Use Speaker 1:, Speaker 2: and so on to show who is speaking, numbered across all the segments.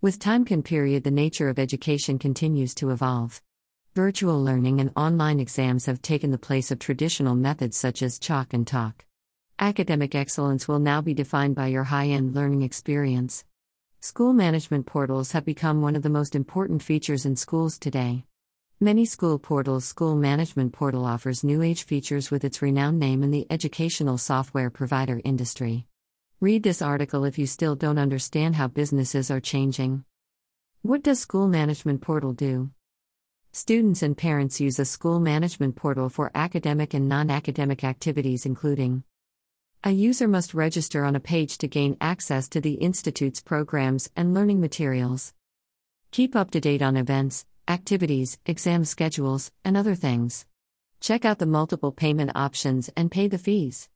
Speaker 1: With time can period the nature of education continues to evolve. Virtual learning and online exams have taken the place of traditional methods such as chalk and talk. Academic excellence will now be defined by your high end learning experience. School management portals have become one of the most important features in schools today. Many school portals School Management Portal offers new age features with its renowned name in the educational software provider industry. Read this article if you still don't understand how businesses are changing. What does School Management Portal do? Students and parents use a school management portal for academic and non academic activities, including a user must register on a page to gain access to the Institute's programs and learning materials. Keep up to date on events, activities, exam schedules, and other things. Check out the multiple payment options and pay the fees.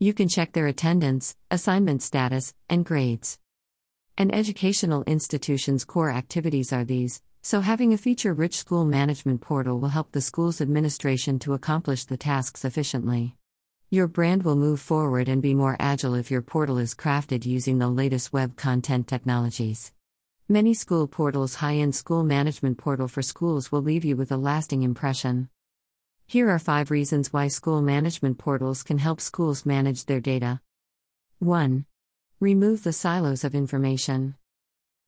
Speaker 1: You can check their attendance, assignment status, and grades. An educational institution's core activities are these, so having a feature rich school management portal will help the school's administration to accomplish the tasks efficiently. Your brand will move forward and be more agile if your portal is crafted using the latest web content technologies. Many school portals, high end school management portal for schools, will leave you with a lasting impression. Here are five reasons why school management portals can help schools manage their data. 1. Remove the silos of information.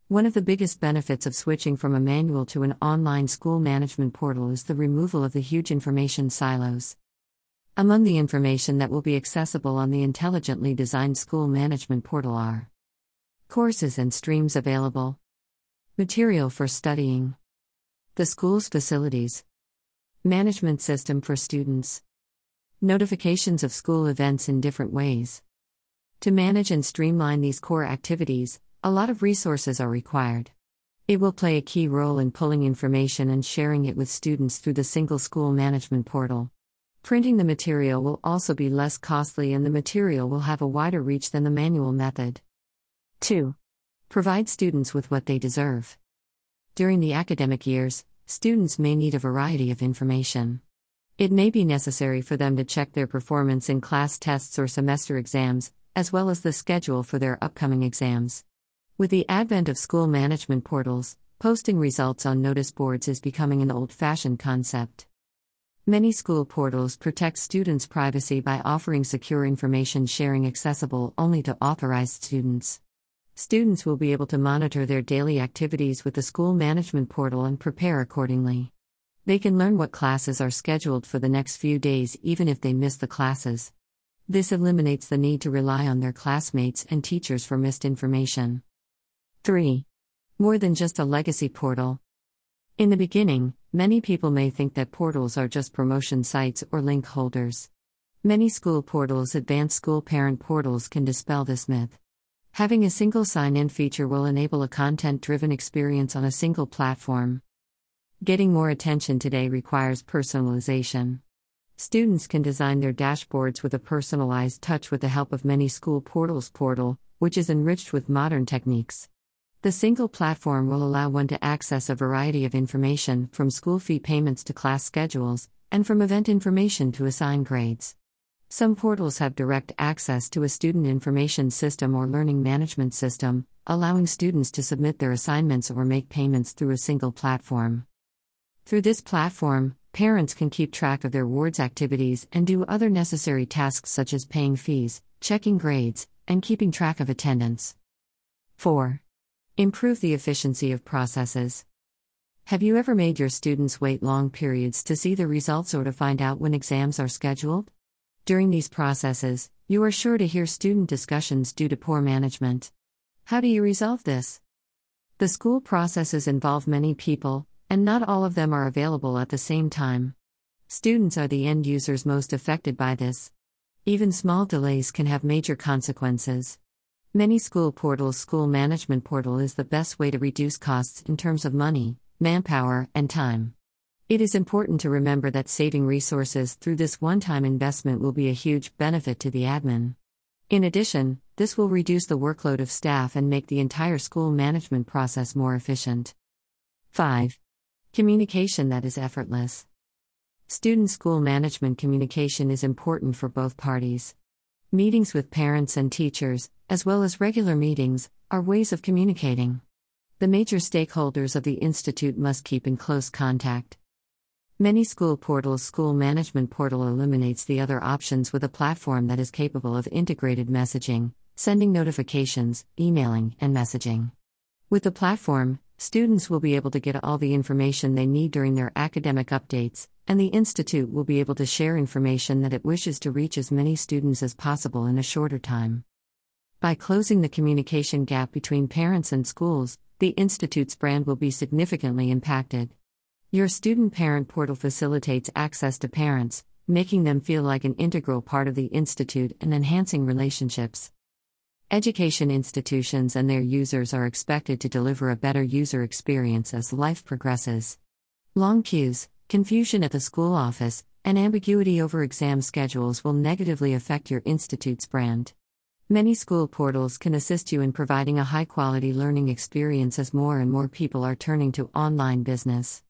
Speaker 1: One of the biggest benefits of switching from a manual to an online school management portal is the removal of the huge information silos. Among the information that will be accessible on the intelligently designed school management portal are courses and streams available, material for studying, the school's facilities, management system for students, notifications of school events in different ways. To manage and streamline these core activities, a lot of resources are required. It will play a key role in pulling information and sharing it with students through the single school management portal. Printing the material will also be less costly and the material will have a wider reach than the manual method. 2. Provide students with what they deserve. During the academic years, students may need a variety of information. It may be necessary for them to check their performance in class tests or semester exams, as well as the schedule for their upcoming exams. With the advent of school management portals, posting results on notice boards is becoming an old fashioned concept. Many school portals protect students' privacy by offering secure information sharing accessible only to authorized students. Students will be able to monitor their daily activities with the school management portal and prepare accordingly. They can learn what classes are scheduled for the next few days even if they miss the classes. This eliminates the need to rely on their classmates and teachers for missed information. 3. More than just a legacy portal. In the beginning, many people may think that portals are just promotion sites or link holders. Many school portals, advanced school parent portals, can dispel this myth. Having a single sign in feature will enable a content driven experience on a single platform. Getting more attention today requires personalization. Students can design their dashboards with a personalized touch with the help of many school portals portal, which is enriched with modern techniques. The single platform will allow one to access a variety of information, from school fee payments to class schedules, and from event information to assign grades. Some portals have direct access to a student information system or learning management system, allowing students to submit their assignments or make payments through a single platform. Through this platform, parents can keep track of their ward's activities and do other necessary tasks such as paying fees, checking grades, and keeping track of attendance. 4. Improve the efficiency of processes. Have you ever made your students wait long periods to see the results or to find out when exams are scheduled? During these processes, you are sure to hear student discussions due to poor management. How do you resolve this? The school processes involve many people, and not all of them are available at the same time. Students are the end users most affected by this. Even small delays can have major consequences. Many school portals school management portal is the best way to reduce costs in terms of money, manpower, and time. It is important to remember that saving resources through this one-time investment will be a huge benefit to the admin. In addition, this will reduce the workload of staff and make the entire school management process more efficient. 5. Communication that is effortless. Student school management communication is important for both parties. Meetings with parents and teachers, as well as regular meetings, are ways of communicating. The major stakeholders of the Institute must keep in close contact. Many school portals' school management portal eliminates the other options with a platform that is capable of integrated messaging, sending notifications, emailing, and messaging. With the platform, students will be able to get all the information they need during their academic updates, and the Institute will be able to share information that it wishes to reach as many students as possible in a shorter time. By closing the communication gap between parents and schools, the Institute's brand will be significantly impacted. Your student parent portal facilitates access to parents, making them feel like an integral part of the Institute and enhancing relationships. Education institutions and their users are expected to deliver a better user experience as life progresses. Long queues, confusion at the school office, and ambiguity over exam schedules will negatively affect your institute's brand. Many school portals can assist you in providing a high quality learning experience as more and more people are turning to online business.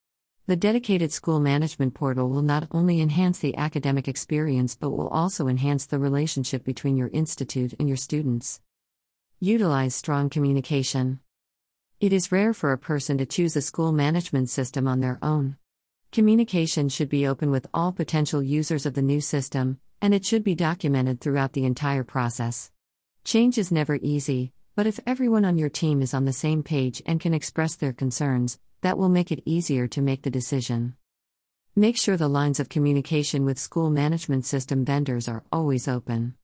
Speaker 1: The dedicated school management portal will not only enhance the academic experience but will also enhance the relationship between your institute and your students. Utilize strong communication. It is rare for a person to choose a school management system on their own. Communication should be open with all potential users of the new system, and it should be documented throughout the entire process. Change is never easy, but if everyone on your team is on the same page and can express their concerns, that will make it easier to make the decision. Make sure the lines of communication with school management system vendors are always open.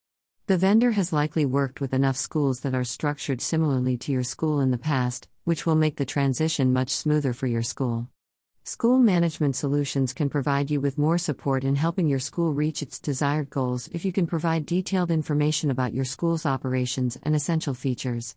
Speaker 1: The vendor has likely worked with enough schools that are structured similarly to your school in the past, which will make the transition much smoother for your school. School Management Solutions can provide you with more support in helping your school reach its desired goals if you can provide detailed information about your school's operations and essential features.